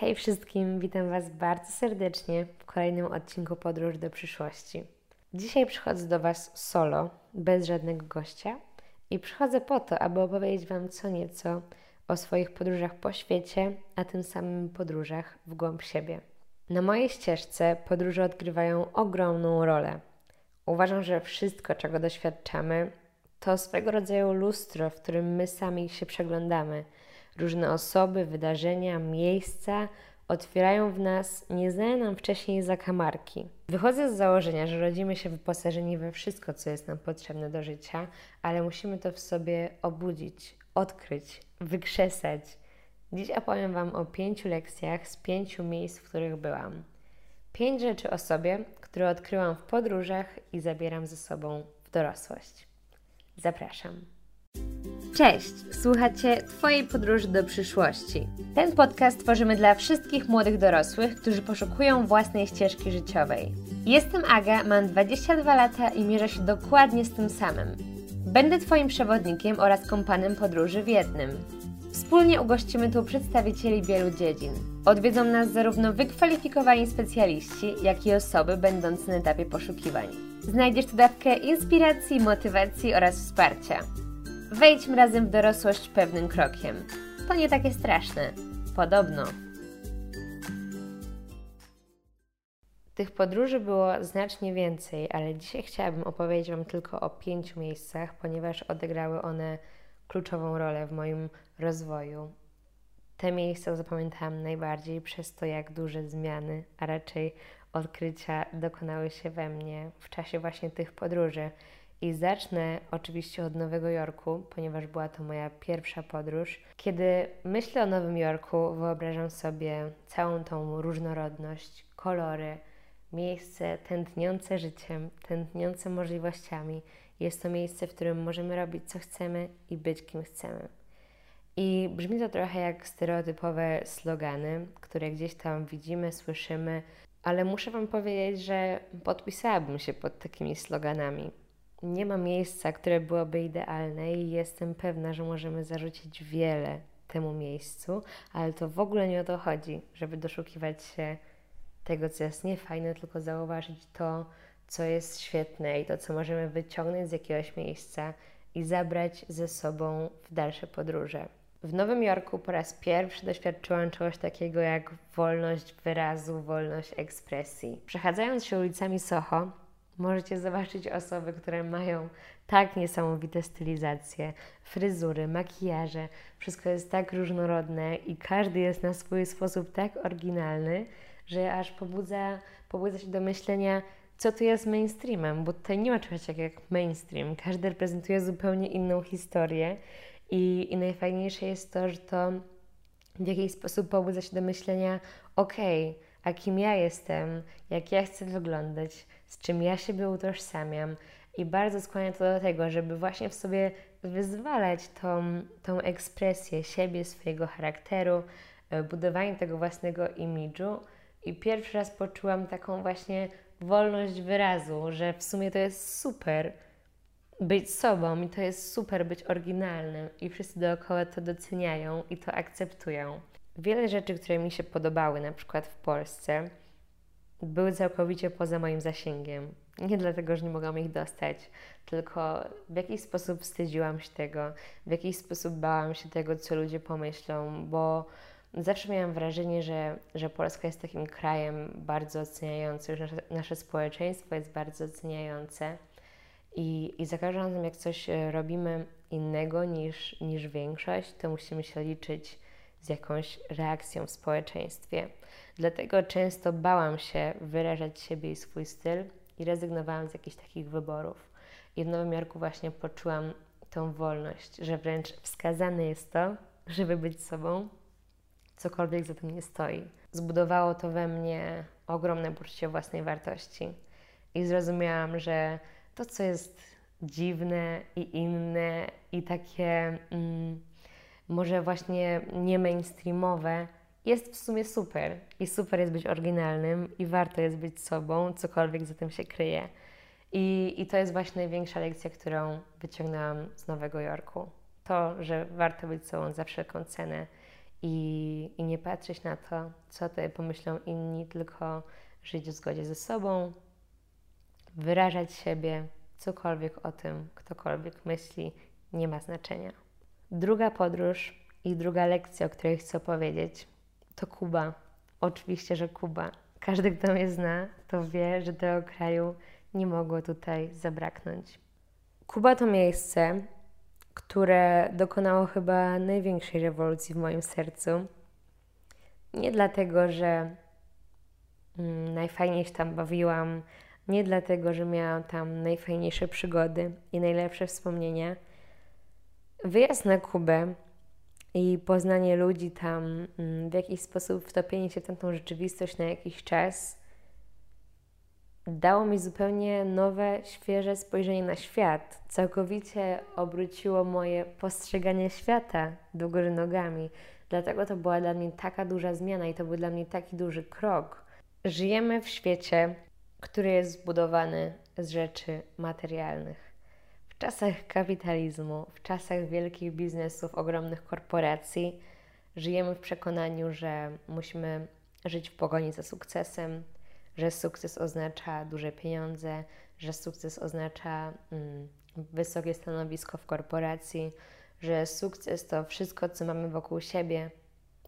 Hej wszystkim, witam Was bardzo serdecznie w kolejnym odcinku Podróż do przyszłości. Dzisiaj przychodzę do Was solo, bez żadnego gościa i przychodzę po to, aby opowiedzieć Wam co nieco o swoich podróżach po świecie, a tym samym podróżach w głąb siebie. Na mojej ścieżce podróże odgrywają ogromną rolę. Uważam, że wszystko, czego doświadczamy, to swego rodzaju lustro, w którym my sami się przeglądamy. Różne osoby, wydarzenia, miejsca otwierają w nas nieznane nam wcześniej zakamarki. Wychodzę z założenia, że rodzimy się wyposażeni we wszystko, co jest nam potrzebne do życia, ale musimy to w sobie obudzić, odkryć, wykrzesać. Dziś opowiem Wam o pięciu lekcjach z pięciu miejsc, w których byłam. Pięć rzeczy o sobie, które odkryłam w podróżach i zabieram ze sobą w dorosłość. Zapraszam. Cześć, słuchacie Twojej podróży do przyszłości. Ten podcast tworzymy dla wszystkich młodych dorosłych, którzy poszukują własnej ścieżki życiowej. Jestem Aga, mam 22 lata i mierzę się dokładnie z tym samym. Będę Twoim przewodnikiem oraz kompanem podróży w jednym. Wspólnie ugościmy tu przedstawicieli wielu dziedzin. Odwiedzą nas zarówno wykwalifikowani specjaliści, jak i osoby będące na etapie poszukiwań. Znajdziesz tu dawkę inspiracji, motywacji oraz wsparcia. Wejdźmy razem w dorosłość pewnym krokiem. To nie takie straszne. Podobno. Tych podróży było znacznie więcej, ale dzisiaj chciałabym opowiedzieć Wam tylko o pięciu miejscach, ponieważ odegrały one kluczową rolę w moim rozwoju. Te miejsca zapamiętałam najbardziej przez to, jak duże zmiany, a raczej odkrycia dokonały się we mnie w czasie właśnie tych podróży. I zacznę oczywiście od Nowego Jorku, ponieważ była to moja pierwsza podróż. Kiedy myślę o Nowym Jorku, wyobrażam sobie całą tą różnorodność, kolory, miejsce tętniące życiem, tętniące możliwościami. Jest to miejsce, w którym możemy robić co chcemy i być kim chcemy. I brzmi to trochę jak stereotypowe slogany, które gdzieś tam widzimy, słyszymy, ale muszę Wam powiedzieć, że podpisałabym się pod takimi sloganami. Nie ma miejsca, które byłoby idealne i jestem pewna, że możemy zarzucić wiele temu miejscu, ale to w ogóle nie o to chodzi, żeby doszukiwać się tego, co jest niefajne, tylko zauważyć to, co jest świetne i to, co możemy wyciągnąć z jakiegoś miejsca i zabrać ze sobą w dalsze podróże. W Nowym Jorku po raz pierwszy doświadczyłam czegoś takiego jak wolność wyrazu, wolność ekspresji. Przechadzając się ulicami Soho, możecie zobaczyć osoby, które mają tak niesamowite stylizacje, fryzury, makijaże. Wszystko jest tak różnorodne i każdy jest na swój sposób tak oryginalny, że aż pobudza, pobudza się do myślenia, co tu jest mainstreamem, bo tutaj nie ma czegoś takiego jak mainstream. Każdy reprezentuje zupełnie inną historię i, i najfajniejsze jest to, że to w jakiś sposób pobudza się do myślenia, okej, okay, a kim ja jestem, jak ja chcę wyglądać, z czym ja siebie utożsamiam. I bardzo skłania to do tego, żeby właśnie w sobie wyzwalać tą, tą ekspresję siebie, swojego charakteru, e, budowanie tego własnego imidżu. I pierwszy raz poczułam taką właśnie wolność wyrazu, że w sumie to jest super być sobą i to jest super być oryginalnym i wszyscy dookoła to doceniają i to akceptują. Wiele rzeczy, które mi się podobały, na przykład w Polsce, były całkowicie poza moim zasięgiem. Nie dlatego, że nie mogłam ich dostać, tylko w jakiś sposób wstydziłam się tego, w jakiś sposób bałam się tego, co ludzie pomyślą, bo zawsze miałam wrażenie, że, że Polska jest takim krajem bardzo oceniającym, nasze, nasze społeczeństwo jest bardzo oceniające. I, I za każdym razem, jak coś e, robimy innego niż, niż większość, to musimy się liczyć z jakąś reakcją w społeczeństwie. Dlatego często bałam się wyrażać siebie i swój styl i rezygnowałam z jakichś takich wyborów. I w Nowym Jorku właśnie poczułam tą wolność, że wręcz wskazane jest to, żeby być sobą, cokolwiek za tym nie stoi. Zbudowało to we mnie ogromne poczucie własnej wartości i zrozumiałam, że to, co jest dziwne i inne i takie mm, może właśnie nie mainstreamowe, jest w sumie super. I super jest być oryginalnym i warto jest być sobą, cokolwiek za tym się kryje. I, I to jest właśnie największa lekcja, którą wyciągnęłam z Nowego Jorku. To, że warto być sobą za wszelką cenę i, i nie patrzeć na to, co tutaj pomyślą inni, tylko żyć w zgodzie ze sobą, wyrażać siebie, cokolwiek o tym, ktokolwiek myśli, nie ma znaczenia. Druga podróż i druga lekcja, o której chcę powiedzieć, to Kuba. Oczywiście, że Kuba. Każdy, kto mnie zna, to wie, że tego kraju nie mogło tutaj zabraknąć. Kuba to miejsce, które dokonało chyba największej rewolucji w moim sercu. Nie dlatego, że mm, najfajniej się tam bawiłam, nie dlatego, że miałam tam najfajniejsze przygody i najlepsze wspomnienia. Wyjazd na Kubę i poznanie ludzi tam, mm, w jakiś sposób wtopienie się w tamtą rzeczywistość na jakiś czas, dało mi zupełnie nowe, świeże spojrzenie na świat. Całkowicie obróciło moje postrzeganie świata do góry nogami. Dlatego to była dla mnie taka duża zmiana i to był dla mnie taki duży krok. Żyjemy w świecie, który jest zbudowany z rzeczy materialnych. W czasach kapitalizmu, w czasach wielkich biznesów, ogromnych korporacji, żyjemy w przekonaniu, że musimy żyć w pogoni za sukcesem, że sukces oznacza duże pieniądze, że sukces oznacza mm, wysokie stanowisko w korporacji, że sukces to wszystko, co mamy wokół siebie,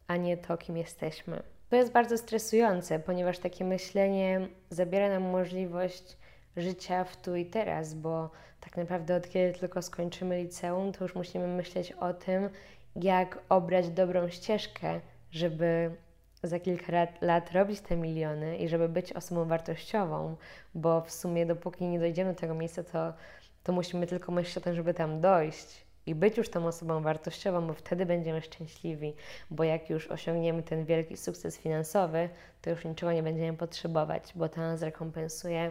a nie to, kim jesteśmy. To jest bardzo stresujące, ponieważ takie myślenie zabiera nam możliwość życia w tu i teraz, bo tak naprawdę od kiedy tylko skończymy liceum, to już musimy myśleć o tym, jak obrać dobrą ścieżkę, żeby za kilka lat, lat robić te miliony i żeby być osobą wartościową, bo w sumie dopóki nie dojdziemy do tego miejsca, to, to musimy tylko myśleć o tym, żeby tam dojść i być już tą osobą wartościową, bo wtedy będziemy szczęśliwi, bo jak już osiągniemy ten wielki sukces finansowy, to już niczego nie będziemy potrzebować, bo to nas rekompensuje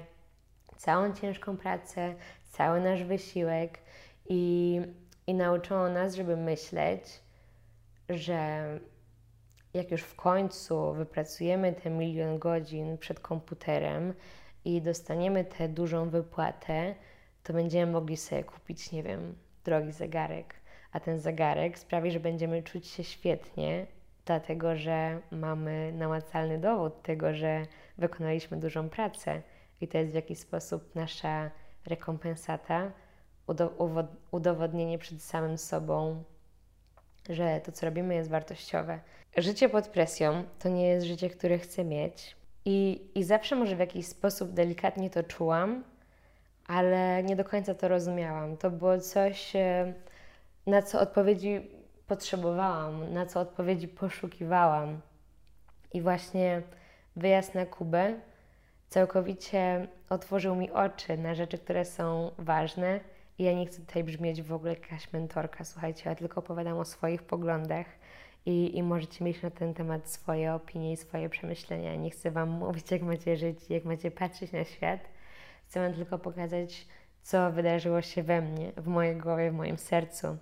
całą ciężką pracę, cały nasz wysiłek i, i nauczyło nas, żeby myśleć, że jak już w końcu wypracujemy te milion godzin przed komputerem i dostaniemy tę dużą wypłatę, to będziemy mogli sobie kupić, nie wiem, drogi zegarek. A ten zegarek sprawi, że będziemy czuć się świetnie, dlatego że mamy namacalny dowód tego, że wykonaliśmy dużą pracę i to jest w jakiś sposób nasza rekompensata, udowodnienie przed samym sobą, że to, co robimy, jest wartościowe. Życie pod presją to nie jest życie, które chcę mieć. I, I zawsze może w jakiś sposób delikatnie to czułam, ale nie do końca to rozumiałam. To było coś, e, na co odpowiedzi potrzebowałam, na co odpowiedzi poszukiwałam. I właśnie wyjazd na Kubę całkowicie otworzył mi oczy na rzeczy, które są ważne. I ja nie chcę tutaj brzmieć w ogóle jakaś mentorka, słuchajcie, ja tylko opowiadam o swoich poglądach i, i możecie mieć na ten temat swoje opinie i swoje przemyślenia. Nie chcę Wam mówić, jak macie żyć, jak macie patrzeć na świat. Chcę Wam tylko pokazać, co wydarzyło się we mnie, w mojej głowie, w moim sercu.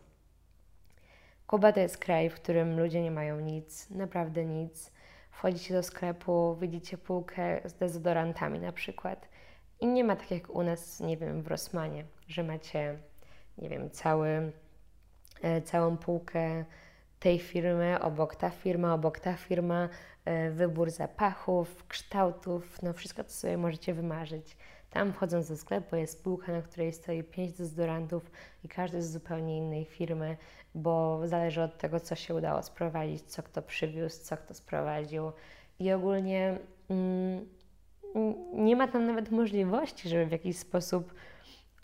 Kuba to jest kraj, w którym ludzie nie mają nic, naprawdę nic. Wchodzicie do sklepu, widzicie półkę z dezodorantami na przykład. I nie ma tak jak u nas, nie wiem, w Rosmanie, że macie, nie wiem, cały, e, całą półkę tej firmy, obok ta firma, obok ta firma, e, wybór zapachów, kształtów, no wszystko, co sobie możecie wymarzyć. Tam wchodząc do sklepu jest półka, na której stoi pięć dezodorantów i każdy z zupełnie innej firmy, bo zależy od tego, co się udało sprowadzić, co kto przywiózł, co kto sprowadził. I ogólnie mm, nie ma tam nawet możliwości, żeby w jakiś sposób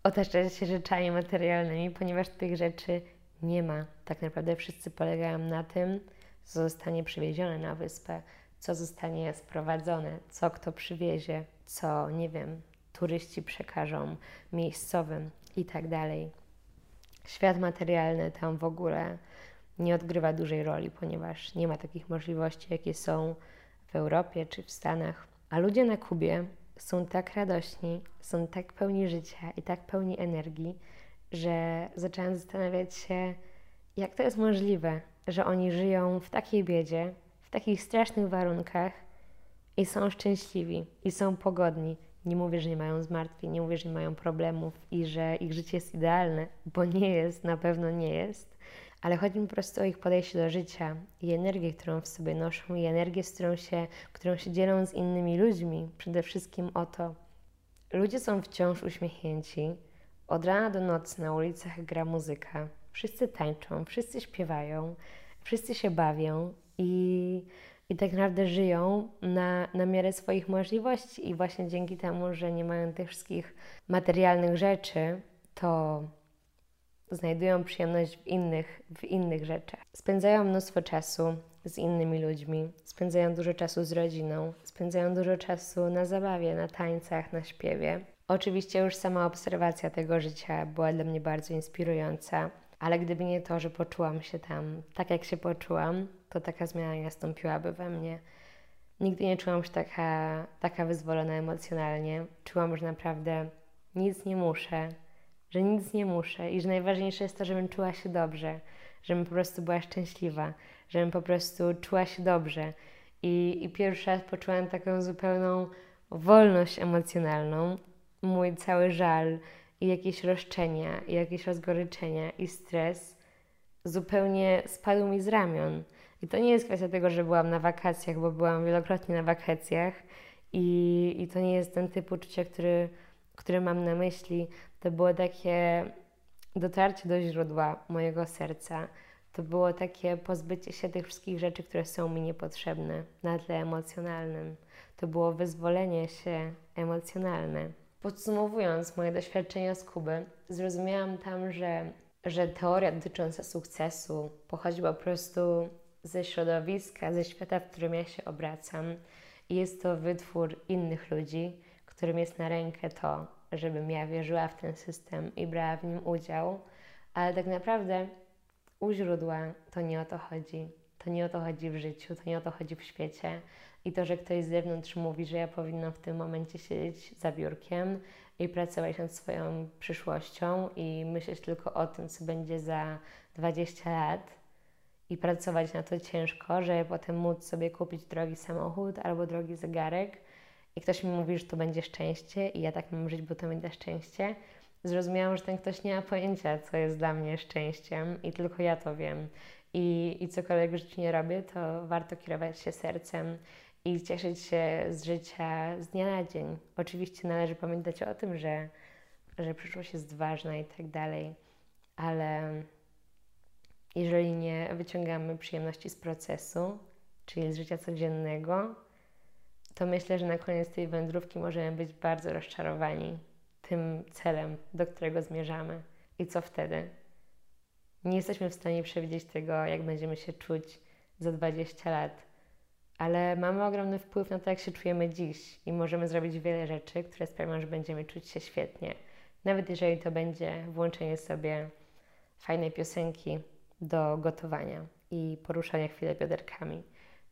otaczać się rzeczami materialnymi, ponieważ tych rzeczy nie ma. Tak naprawdę wszyscy polegają na tym, co zostanie przywiezione na wyspę, co zostanie sprowadzone, co kto przywiezie, co, nie wiem, turyści przekażą miejscowym i tak dalej. Świat materialny tam w ogóle nie odgrywa dużej roli, ponieważ nie ma takich możliwości, jakie są w Europie czy w Stanach. A ludzie na Kubie są tak radośni, są tak pełni życia i tak pełni energii, że zaczęłam zastanawiać się, jak to jest możliwe, że oni żyją w takiej biedzie, w takich strasznych warunkach i są szczęśliwi, i są pogodni. Nie mówię, że nie mają zmartwień, nie mówię, że nie mają problemów i że ich życie jest idealne, bo nie jest, na pewno nie jest, ale chodzi mi po prostu o ich podejście do życia i energię, którą w sobie noszą, i energię, z którą się, którą się dzielą z innymi ludźmi. Przede wszystkim o to. Ludzie są wciąż uśmiechnięci. Od rana do nocy na ulicach gra muzyka. Wszyscy tańczą, wszyscy śpiewają, wszyscy się bawią i, i tak naprawdę żyją na, na miarę swoich możliwości. I właśnie dzięki temu, że nie mają tych wszystkich materialnych rzeczy, to znajdują przyjemność w innych, w innych rzeczach. Spędzają mnóstwo czasu z innymi ludźmi, spędzają dużo czasu z rodziną, spędzają dużo czasu na zabawie, na tańcach, na śpiewie. Oczywiście już sama obserwacja tego życia była dla mnie bardzo inspirująca, ale gdyby nie to, że poczułam się tam tak, jak się poczułam, to taka zmiana nie nastąpiłaby we mnie. Nigdy nie czułam się taka, taka wyzwolona emocjonalnie. Czułam, że naprawdę nic nie muszę, że nic nie muszę i że najważniejsze jest to, żebym czuła się dobrze, żebym po prostu była szczęśliwa, żebym po prostu czuła się dobrze. I, i pierwszy raz poczułam taką zupełną wolność emocjonalną. Mój cały żal i jakieś roszczenia, i jakieś rozgoryczenia, i stres zupełnie spadł mi z ramion. I to nie jest kwestia tego, że byłam na wakacjach, bo byłam wielokrotnie na wakacjach i, i to nie jest ten typ uczucia, który, który mam na myśli. To było takie dotarcie do źródła mojego serca. To było takie pozbycie się tych wszystkich rzeczy, które są mi niepotrzebne na tle emocjonalnym. To było wyzwolenie się emocjonalne. Podsumowując moje doświadczenia z Kuby, zrozumiałam tam, że, że teoria dotycząca sukcesu pochodzi po prostu ze środowiska, ze świata, w którym ja się obracam. Jest to wytwór innych ludzi, którym jest na rękę to, żebym ja wierzyła w ten system i brała w nim udział, ale tak naprawdę u źródła to nie o to chodzi. To nie o to chodzi w życiu, to nie o to chodzi w świecie. I to, że ktoś z zewnątrz mówi, że ja powinnam w tym momencie siedzieć za biurkiem i pracować nad swoją przyszłością i myśleć tylko o tym, co będzie za 20 lat i pracować na to ciężko, żeby potem móc sobie kupić drogi samochód albo drogi zegarek, i ktoś mi mówi, że to będzie szczęście i ja tak mam żyć, bo to będzie szczęście, zrozumiałam, że ten ktoś nie ma pojęcia, co jest dla mnie szczęściem i tylko ja to wiem. I, i cokolwiek w życiu nie robię, to warto kierować się sercem i cieszyć się z życia z dnia na dzień. Oczywiście należy pamiętać o tym, że, że przyszłość jest ważna i tak dalej, ale jeżeli nie wyciągamy przyjemności z procesu, czyli z życia codziennego, to myślę, że na koniec tej wędrówki możemy być bardzo rozczarowani tym celem, do którego zmierzamy. I co wtedy? Nie jesteśmy w stanie przewidzieć tego, jak będziemy się czuć za 20 lat, ale mamy ogromny wpływ na to, jak się czujemy dziś i możemy zrobić wiele rzeczy, które sprawią, że będziemy czuć się świetnie. Nawet jeżeli to będzie włączenie sobie fajnej piosenki do gotowania i poruszania chwilę bioderkami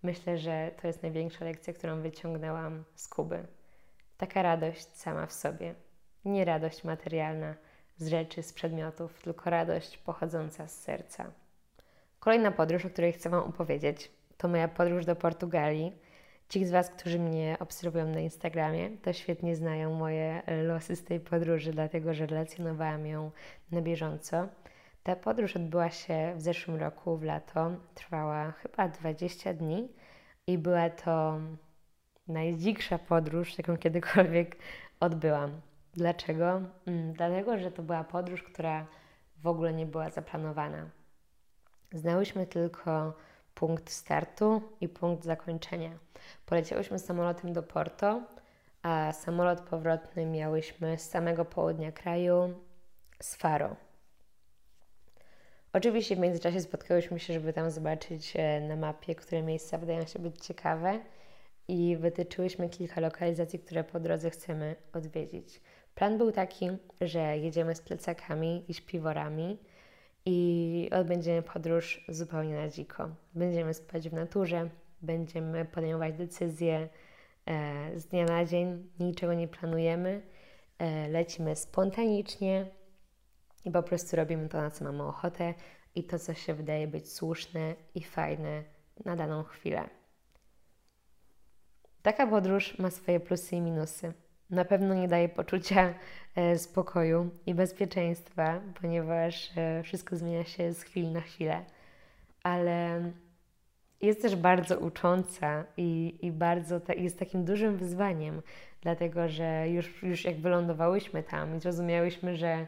Myślę, że to jest największa lekcja, którą wyciągnęłam z Kuby. Taka radość sama w sobie. Nie radość materialna z rzeczy, z przedmiotów, tylko radość pochodząca z serca. Kolejna podróż, o której chcę Wam opowiedzieć, to moja podróż do Portugalii. Ci z Was, którzy mnie obserwują na Instagramie, to świetnie znają moje losy z tej podróży, dlatego że relacjonowałam ją na bieżąco. Ta podróż odbyła się w zeszłym roku, w lato. Trwała chyba 20 dni i była to najdziksza podróż, jaką kiedykolwiek odbyłam. Dlaczego? Mm, dlatego, że to była podróż, która w ogóle nie była zaplanowana. Znałyśmy tylko punkt startu i punkt zakończenia. Poleciałyśmy samolotem do Porto, a samolot powrotny miałyśmy z samego południa kraju z Faro. Oczywiście w międzyczasie spotkałyśmy się, żeby tam zobaczyć e, na mapie, które miejsca wydają się być ciekawe i wytyczyłyśmy kilka lokalizacji, które po drodze chcemy odwiedzić. Plan był taki, że jedziemy z plecakami i śpiworami i odbędziemy podróż zupełnie na dziko. Będziemy spać w naturze, będziemy podejmować decyzje e, z dnia na dzień, niczego nie planujemy, e, lecimy spontanicznie, i po prostu robimy to, na co mamy ochotę i to, co się wydaje być słuszne i fajne na daną chwilę. Taka podróż ma swoje plusy i minusy. Na pewno nie daje poczucia e, spokoju i bezpieczeństwa, ponieważ e, wszystko zmienia się z chwili na chwilę, ale jest też bardzo ucząca i, i bardzo ta, jest takim dużym wyzwaniem, dlatego że już, już jak wylądowałyśmy tam i zrozumiałyśmy, że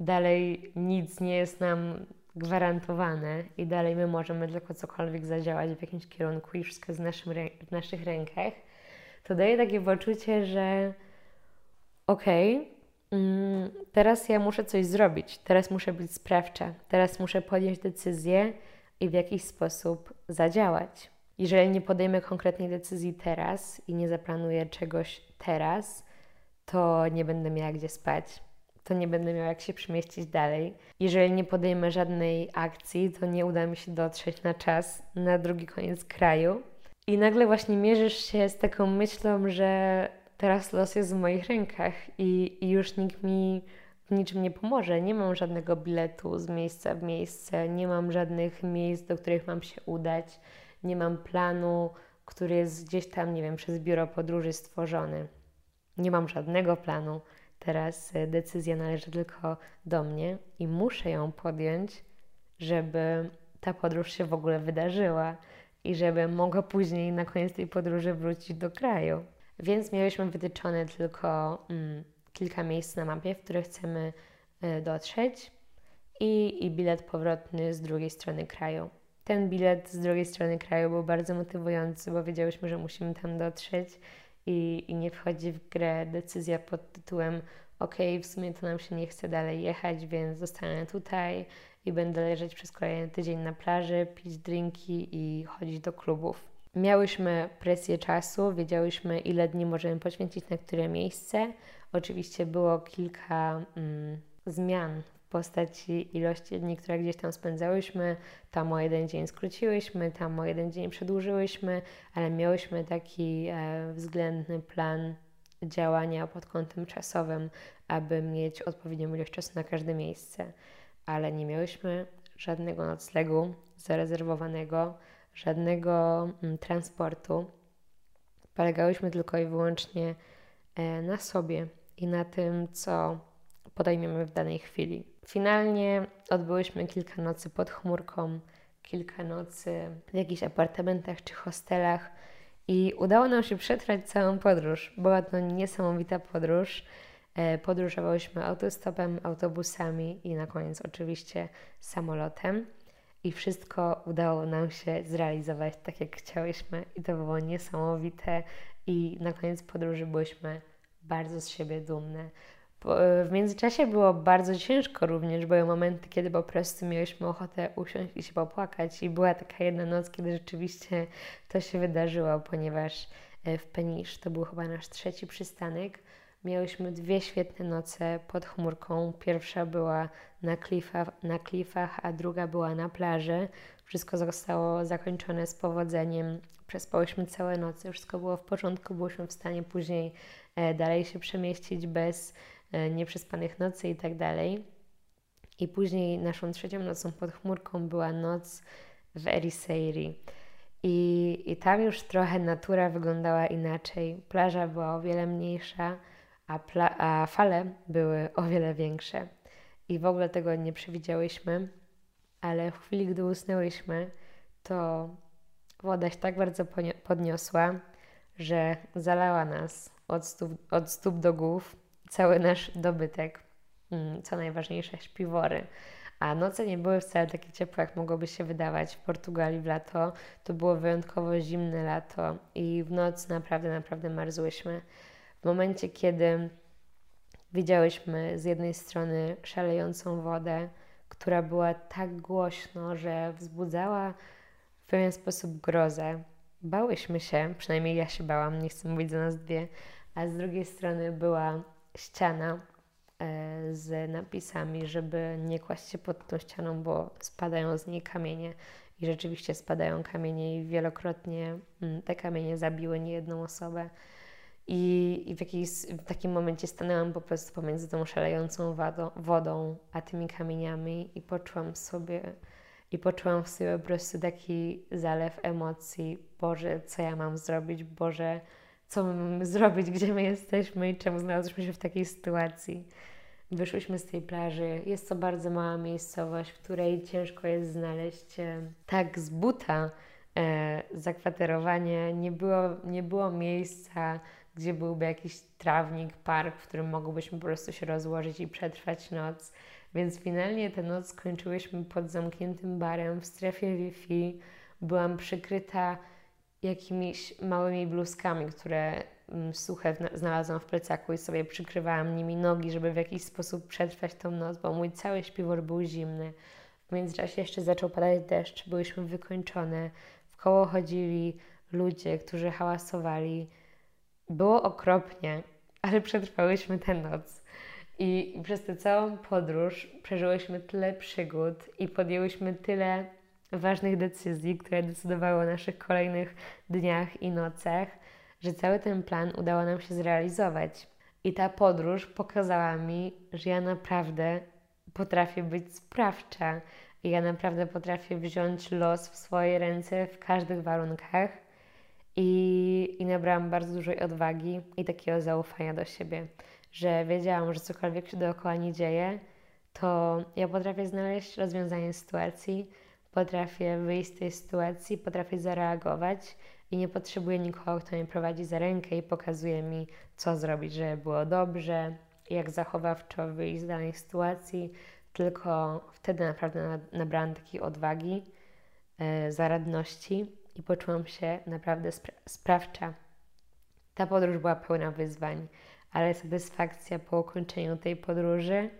dalej nic nie jest nam gwarantowane i dalej my możemy tylko cokolwiek zadziałać w jakimś kierunku i wszystko jest w, naszym, w naszych rękach, to daje takie poczucie, że okej, okay, mm, teraz ja muszę coś zrobić, teraz muszę być sprawcza, teraz muszę podjąć decyzję i w jakiś sposób zadziałać. Jeżeli nie podejmę konkretnej decyzji teraz i nie zaplanuję czegoś teraz, to nie będę miała gdzie spać, to nie będę miała jak się przemieścić dalej. Jeżeli nie podejmę żadnej akcji, to nie uda mi się dotrzeć na czas na drugi koniec kraju. I nagle właśnie mierzysz się z taką myślą, że teraz los jest w moich rękach i, i już nikt mi w niczym nie pomoże. Nie mam żadnego biletu z miejsca w miejsce, nie mam żadnych miejsc, do których mam się udać, nie mam planu, który jest gdzieś tam, nie wiem, przez biuro podróży stworzony. Nie mam żadnego planu. Teraz e, decyzja należy tylko do mnie i muszę ją podjąć, żeby ta podróż się w ogóle wydarzyła i żeby mogła później na koniec tej podróży wrócić do kraju. Więc mieliśmy wytyczone tylko mm, kilka miejsc na mapie, w które chcemy y, dotrzeć i, i bilet powrotny z drugiej strony kraju. Ten bilet z drugiej strony kraju był bardzo motywujący, bo wiedziałyśmy, że musimy tam dotrzeć i, i nie wchodzi w grę decyzja pod tytułem ok, w sumie to nam się nie chce dalej jechać, więc zostanę tutaj i będę leżeć przez kolejny tydzień na plaży, pić drinki i chodzić do klubów. Miałyśmy presję czasu, wiedziałyśmy ile dni możemy poświęcić na które miejsce. Oczywiście było kilka mm, zmian postaci ilości dni, które gdzieś tam spędzałyśmy. Tam o jeden dzień skróciłyśmy, tam o jeden dzień przedłużyłyśmy, ale miałyśmy taki e, względny plan działania pod kątem czasowym, aby mieć odpowiednią ilość czasu na każde miejsce. Ale nie miałyśmy żadnego noclegu zarezerwowanego żadnego mm, transportu. Polegałyśmy tylko i wyłącznie e, na sobie i na tym, co podejmiemy w danej chwili. Finalnie odbyłyśmy kilka nocy pod chmurką, kilka nocy w jakichś apartamentach czy hostelach i udało nam się przetrwać całą podróż. Była to niesamowita podróż. E, podróżowałyśmy autostopem, autobusami i na koniec oczywiście samolotem i wszystko udało nam się zrealizować tak, jak chciałyśmy, i to było niesamowite. I na koniec podróży byłyśmy bardzo z siebie dumne. W międzyczasie było bardzo ciężko również, były momenty, kiedy po prostu mieliśmy ochotę usiąść i się popłakać, i była taka jedna noc, kiedy rzeczywiście to się wydarzyło, ponieważ e, w Penisz to był chyba nasz trzeci przystanek Miałyśmy dwie świetne noce pod chmurką. Pierwsza była na klifach, na klifach, a druga była na plaży. Wszystko zostało zakończone z powodzeniem. Przespałyśmy całe noce, wszystko było w porządku, byłyśmy w stanie później e, dalej się przemieścić bez e, nieprzespanych nocy i tak dalej. I później naszą trzecią nocą pod chmurką była noc w Ericeiri. I, I tam już trochę natura wyglądała inaczej. Plaża była o wiele mniejsza, a, a fale były o wiele większe. I w ogóle tego nie przewidziałyśmy, ale w chwili, gdy usnęłyśmy, to woda się tak bardzo podniosła, że zalała nas od stóp, od stóp do głów cały nasz dobytek, mm, co najważniejsze, śpiwory. A noce nie były wcale takie ciepłe, jak mogłoby się wydawać. W Portugalii w lato to było wyjątkowo zimne lato i w noc naprawdę, naprawdę marzłyśmy. W momencie, kiedy widziałyśmy z jednej strony szalejącą wodę, która była tak głośno, że wzbudzała w pewien sposób grozę. Bałyśmy się, przynajmniej ja się bałam, nie chcę mówić za nas dwie, a z drugiej strony była ściana e, z napisami, żeby nie kłaść się pod tą ścianą, bo spadają z niej kamienie. I rzeczywiście spadają kamienie, i wielokrotnie mm, te kamienie zabiły niejedną osobę. I, i w, jakiejś, w takim momencie stanęłam po prostu pomiędzy tą szalejącą wodą, wodą a tymi kamieniami i poczułam sobie i poczułam w sobie po prostu taki zalew emocji. Boże, co ja mam zrobić? Boże, co mamy zrobić, gdzie my jesteśmy i czemu znalazłyśmy się w takiej sytuacji. Wyszłyśmy z tej plaży. Jest to bardzo mała miejscowość, w której ciężko jest znaleźć e, tak z buta e, zakwaterowanie. Nie było, nie było miejsca, gdzie byłby jakiś trawnik, park, w którym mogłybyśmy po prostu się rozłożyć i przetrwać noc. Więc finalnie tę noc skończyłyśmy pod zamkniętym barem w strefie Wi-Fi. Byłam przykryta jakimiś małymi bluzkami, które mm, suche znalazłam w plecaku i sobie przykrywałam nimi nogi, żeby w jakiś sposób przetrwać tą noc, bo mój cały śpiwór był zimny. W międzyczasie jeszcze zaczął padać deszcz, byłyśmy wykończone. W koło chodzili ludzie, którzy hałasowali. Było okropnie, ale przetrwałyśmy tę noc. I przez tę całą podróż przeżyłyśmy tyle przygód i podjęłyśmy tyle ważnych decyzji, które decydowały o naszych kolejnych dniach i nocach, że cały ten plan udało nam się zrealizować. I ta podróż pokazała mi, że ja naprawdę potrafię być sprawcza i ja naprawdę potrafię wziąć los w swoje ręce w każdych warunkach. I, I nabrałam bardzo dużej odwagi i takiego zaufania do siebie, że wiedziałam, że cokolwiek się dookoła nie dzieje, to ja potrafię znaleźć rozwiązanie sytuacji, potrafię wyjść z tej sytuacji, potrafię zareagować i nie potrzebuję nikogo, kto mnie prowadzi za rękę i pokazuje mi, co zrobić, żeby było dobrze, jak zachowawczo wyjść z danej sytuacji. Tylko wtedy naprawdę nabrałam takiej odwagi, e, zaradności i poczułam się naprawdę spra sprawcza. Ta podróż była pełna wyzwań, ale satysfakcja po ukończeniu tej podróży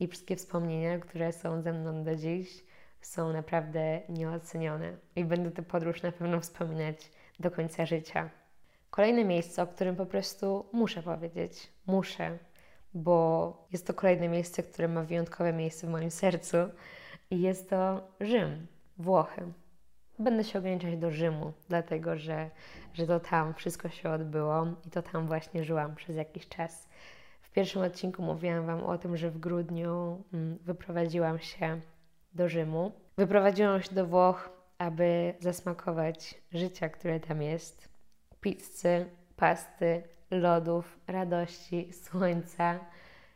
i wszystkie wspomnienia, które są ze mną do dziś, są naprawdę nieocenione i będę tę podróż na pewno wspominać do końca życia. Kolejne miejsce, o którym po prostu muszę powiedzieć, muszę, bo jest to kolejne miejsce, które ma wyjątkowe miejsce w moim sercu i jest to Rzym, Włochy. Będę się ograniczać do Rzymu, dlatego że, że to tam wszystko się odbyło i to tam właśnie żyłam przez jakiś czas. W pierwszym odcinku mówiłam Wam o tym, że w grudniu mm, wyprowadziłam się do Rzymu. Wyprowadziłam się do Włoch, aby zasmakować życia, które tam jest. Pizzy, pasty, lodów, radości, słońca.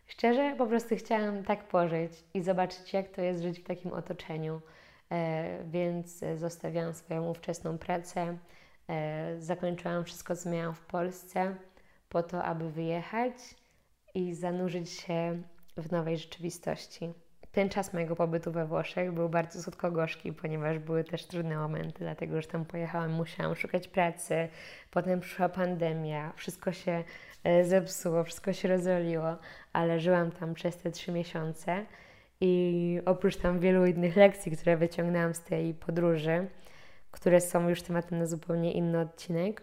Szczerze, po prostu chciałam tak pożyć i zobaczyć, jak to jest żyć w takim otoczeniu. E, więc zostawiałam swoją ówczesną pracę, e, zakończyłam wszystko, co miałam w Polsce, po to, aby wyjechać i zanurzyć się w nowej rzeczywistości ten czas mojego pobytu we Włoszech był bardzo słodko-gorzki, ponieważ były też trudne momenty, dlatego że tam pojechałam, musiałam szukać pracy, potem przyszła pandemia, wszystko się e, zepsuło, wszystko się rozwaliło, ale żyłam tam przez te trzy miesiące i oprócz tam wielu innych lekcji, które wyciągnęłam z tej podróży, które są już tematem na zupełnie inny odcinek,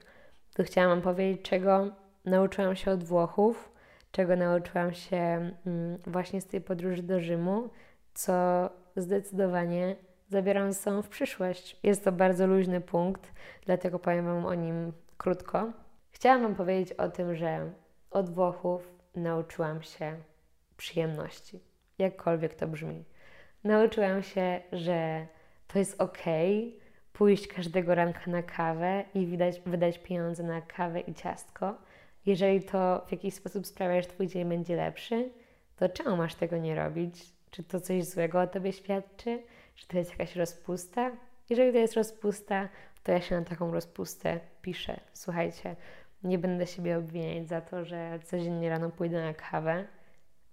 to chciałam Wam powiedzieć, czego nauczyłam się od Włochów, czego nauczyłam się mm, właśnie z tej podróży do Rzymu, co zdecydowanie zabieram ze sobą w przyszłość. Jest to bardzo luźny punkt, dlatego powiem Wam o nim krótko. Chciałam Wam powiedzieć o tym, że od Włochów nauczyłam się przyjemności, jakkolwiek to brzmi. Nauczyłam się, że to jest ok pójść każdego ranka na kawę i wydać, wydać pieniądze na kawę i ciastko jeżeli to w jakiś sposób sprawia, że Twój dzień będzie lepszy, to czemu masz tego nie robić? Czy to coś złego o Tobie świadczy? Czy to jest jakaś rozpusta? Jeżeli to jest rozpusta, to ja się na taką rozpustę piszę. Słuchajcie, nie będę siebie obwiniać za to, że codziennie rano pójdę na kawę,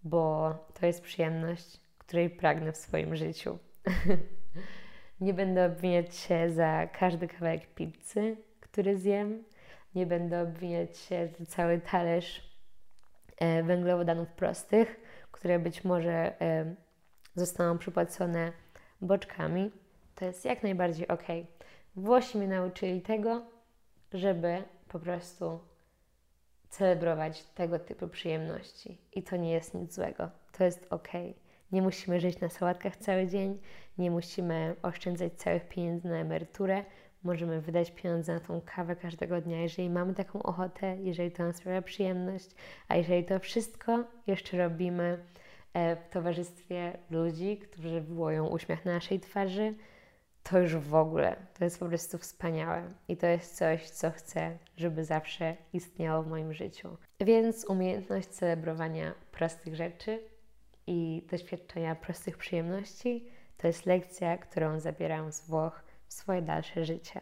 bo to jest przyjemność, której pragnę w swoim życiu. nie będę obwiniać się za każdy kawałek pizzy, który zjem, nie będę obwiniać się cały talerz e, węglowodanów prostych, które być może e, zostaną przypłacone boczkami. To jest jak najbardziej ok. Włosi mnie nauczyli tego, żeby po prostu celebrować tego typu przyjemności. I to nie jest nic złego. To jest ok. Nie musimy żyć na sałatkach cały dzień, nie musimy oszczędzać całych pieniędzy na emeryturę, możemy wydać pieniądze na tą kawę każdego dnia, jeżeli mamy taką ochotę, jeżeli to nam sprawia przyjemność, a jeżeli to wszystko jeszcze robimy e, w towarzystwie ludzi, którzy wywołują uśmiech na naszej twarzy, to już w ogóle, to jest po prostu wspaniałe i to jest coś, co chcę, żeby zawsze istniało w moim życiu. Więc umiejętność celebrowania prostych rzeczy i doświadczenia prostych przyjemności to jest lekcja, którą zabieram z Włoch swoje dalsze życie.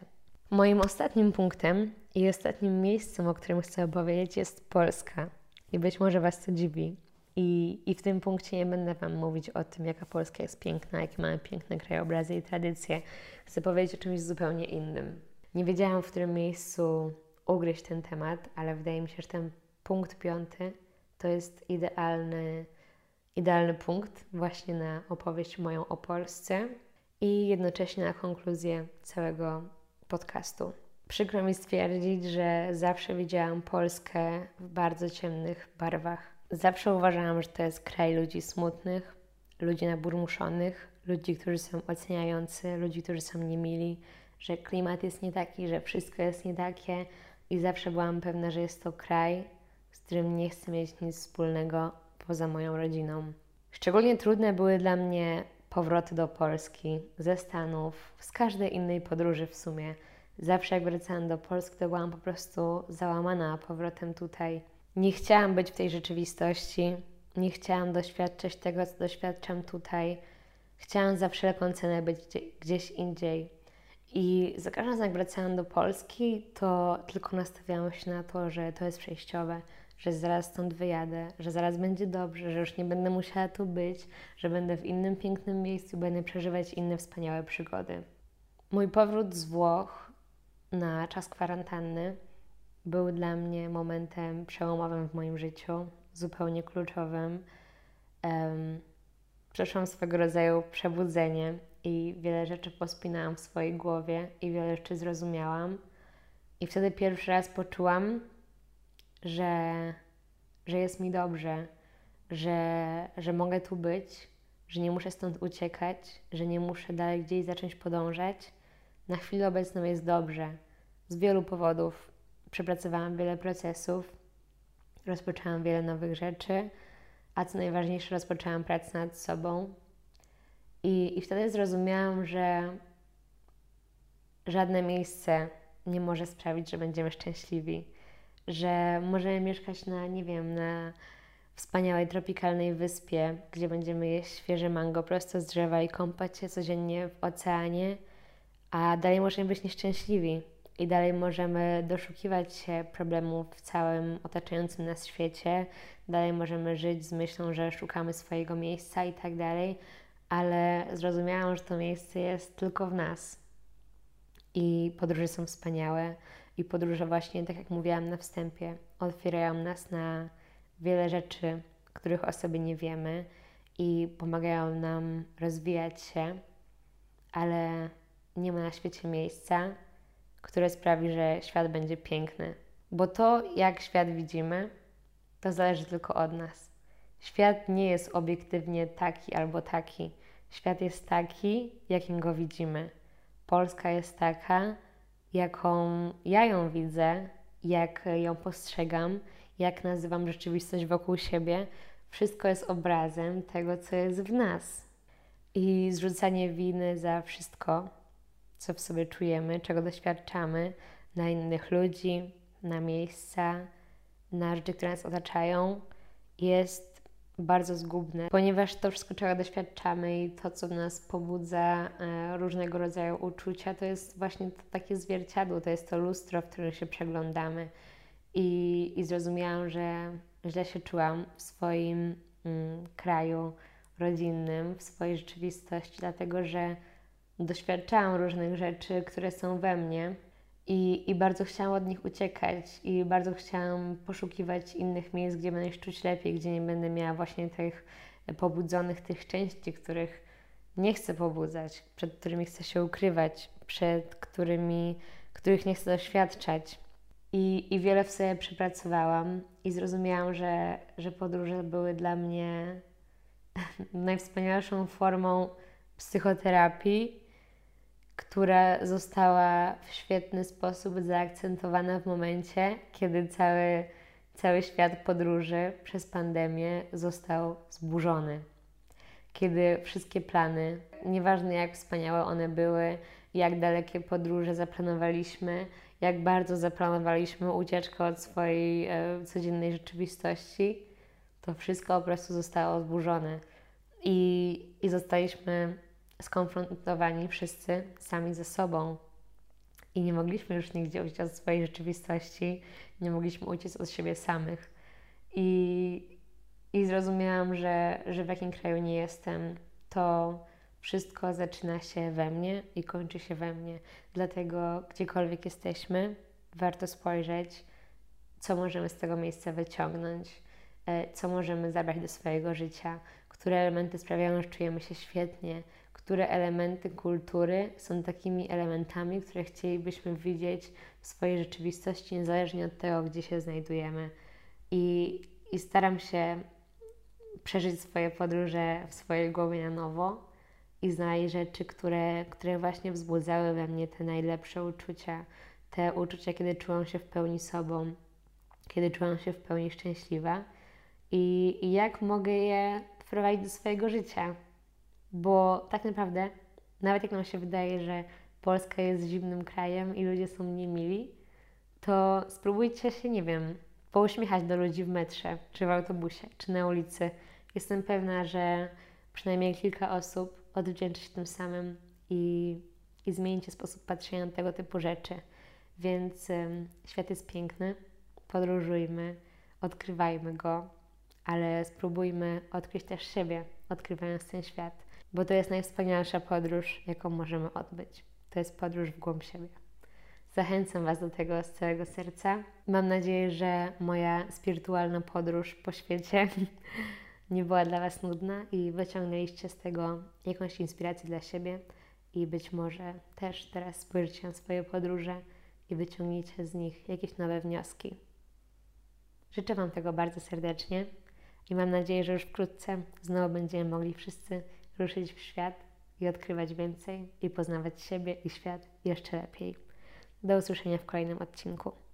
Moim ostatnim punktem i ostatnim miejscem, o którym chcę opowiedzieć, jest Polska. I być może Was to dziwi. I, I w tym punkcie nie będę Wam mówić o tym, jaka Polska jest piękna, jakie mamy piękne krajobrazy i tradycje. Chcę powiedzieć o czymś zupełnie innym. Nie wiedziałam, w którym miejscu ugryźć ten temat, ale wydaje mi się, że ten punkt piąty to jest idealny, idealny punkt właśnie na opowieść moją o Polsce i jednocześnie na konkluzję całego podcastu. Przykro mi stwierdzić, że zawsze widziałam Polskę w bardzo ciemnych barwach. Zawsze uważałam, że to jest kraj ludzi smutnych, ludzi naburmuszonych, ludzi, którzy są oceniający, ludzi, którzy są niemili, że klimat jest nie taki, że wszystko jest nie takie i zawsze byłam pewna, że jest to kraj, z którym nie chcę mieć nic wspólnego poza moją rodziną. Szczególnie trudne były dla mnie powroty do Polski, ze Stanów, z każdej innej podróży w sumie. Zawsze jak wracałam do Polski, to byłam po prostu załamana powrotem tutaj. Nie chciałam być w tej rzeczywistości, nie chciałam doświadczać tego, co doświadczam tutaj. Chciałam za wszelką cenę być gdzieś indziej. I za każdym razem, jak wracałam do Polski, to tylko nastawiałam się na to, że to jest przejściowe, że zaraz stąd wyjadę, że zaraz będzie dobrze, że już nie będę musiała tu być, że będę w innym pięknym miejscu, będę przeżywać inne wspaniałe przygody. Mój powrót z Włoch na czas kwarantanny był dla mnie momentem przełomowym w moim życiu, zupełnie kluczowym. Um, przeszłam swego rodzaju przebudzenie i wiele rzeczy pospinałam w swojej głowie i wiele rzeczy zrozumiałam. I wtedy pierwszy raz poczułam, że, że jest mi dobrze, że, że mogę tu być, że nie muszę stąd uciekać, że nie muszę dalej gdzieś zacząć podążać. Na chwilę obecną jest dobrze. Z wielu powodów przepracowałam wiele procesów, rozpoczęłam wiele nowych rzeczy, a co najważniejsze, rozpoczęłam pracę nad sobą. I, i wtedy zrozumiałam, że żadne miejsce nie może sprawić, że będziemy szczęśliwi że możemy mieszkać na, nie wiem, na wspaniałej tropikalnej wyspie, gdzie będziemy jeść świeże mango prosto z drzewa i kąpać się codziennie w oceanie, a dalej możemy być nieszczęśliwi i dalej możemy doszukiwać się problemów w całym otaczającym nas świecie, dalej możemy żyć z myślą, że szukamy swojego miejsca i tak dalej, ale zrozumiałam, że to miejsce jest tylko w nas. I podróże są wspaniałe, i podróże właśnie, tak jak mówiłam na wstępie, otwierają nas na wiele rzeczy, których o sobie nie wiemy i pomagają nam rozwijać się, ale nie ma na świecie miejsca, które sprawi, że świat będzie piękny. Bo to, jak świat widzimy, to zależy tylko od nas. Świat nie jest obiektywnie taki albo taki. Świat jest taki, jakim go widzimy. Polska jest taka, jaką ja ją widzę, jak ją postrzegam, jak nazywam rzeczywistość wokół siebie, wszystko jest obrazem tego, co jest w nas. I zrzucanie winy za wszystko, co w sobie czujemy, czego doświadczamy, na innych ludzi, na miejsca, na rzeczy, które nas otaczają, jest bardzo zgubne, ponieważ to wszystko, czego doświadczamy i to, co w nas pobudza e, różnego rodzaju uczucia, to jest właśnie to takie zwierciadło, to jest to lustro, w którym się przeglądamy. I, i zrozumiałam, że źle się czułam w swoim mm, kraju rodzinnym, w swojej rzeczywistości, dlatego że doświadczałam różnych rzeczy, które są we mnie i, I bardzo chciałam od nich uciekać i bardzo chciałam poszukiwać innych miejsc, gdzie będę się czuć lepiej, gdzie nie będę miała właśnie tych pobudzonych tych części, których nie chcę pobudzać, przed którymi chcę się ukrywać, przed którymi, których nie chcę doświadczać. I, I wiele w sobie przepracowałam i zrozumiałam, że, że podróże były dla mnie najwspanialszą formą psychoterapii która została w świetny sposób zaakcentowana w momencie, kiedy cały, cały świat podróży przez pandemię został zburzony. Kiedy wszystkie plany Nieważne jak wspaniałe one były, jak dalekie podróże zaplanowaliśmy, jak bardzo zaplanowaliśmy ucieczkę od swojej e, codziennej rzeczywistości, to wszystko po prostu zostało zburzone. I, I zostaliśmy skonfrontowani wszyscy sami ze sobą. I nie mogliśmy już nigdzie uciec od swojej rzeczywistości, nie mogliśmy uciec od siebie samych. I, i zrozumiałam, że, że w jakim kraju nie jestem, to wszystko zaczyna się we mnie i kończy się we mnie. Dlatego gdziekolwiek jesteśmy, warto spojrzeć, co możemy z tego miejsca wyciągnąć, e, co możemy zabrać do swojego życia, które elementy sprawiają, że czujemy się świetnie, które elementy kultury są takimi elementami, które chcielibyśmy widzieć w swojej rzeczywistości, niezależnie od tego, gdzie się znajdujemy. I, i staram się przeżyć swoje podróże w swojej głowie na nowo i znaleźć rzeczy, które, które właśnie wzbudzały we mnie te najlepsze uczucia, te uczucia, kiedy czułam się w pełni sobą, kiedy czułam się w pełni szczęśliwa i, i jak mogę je wprowadzić do swojego życia. Bo tak naprawdę, nawet jak nam się wydaje, że Polska jest zimnym krajem i ludzie są niemili, to spróbujcie się, nie wiem, pouśmiechać do ludzi w metrze, czy w autobusie, czy na ulicy. Jestem pewna, że przynajmniej kilka osób odwdzięczy się tym samym i, i zmienicie sposób patrzenia na tego typu rzeczy. Więc um, świat jest piękny, podróżujmy, odkrywajmy go, ale spróbujmy odkryć też siebie, odkrywając ten świat, bo to jest najwspanialsza podróż, jaką możemy odbyć. To jest podróż w głąb siebie. Zachęcam Was do tego z całego serca. Mam nadzieję, że moja spirytualna podróż po świecie nie była dla Was nudna i wyciągnęliście z tego jakąś inspirację dla siebie i być może też teraz spojrzycie na swoje podróże i wyciągniecie z nich jakieś nowe wnioski. Życzę Wam tego bardzo serdecznie i mam nadzieję, że już wkrótce znowu będziemy mogli wszyscy ruszyć w świat i odkrywać więcej i poznawać siebie i świat jeszcze lepiej. Do usłyszenia w kolejnym odcinku.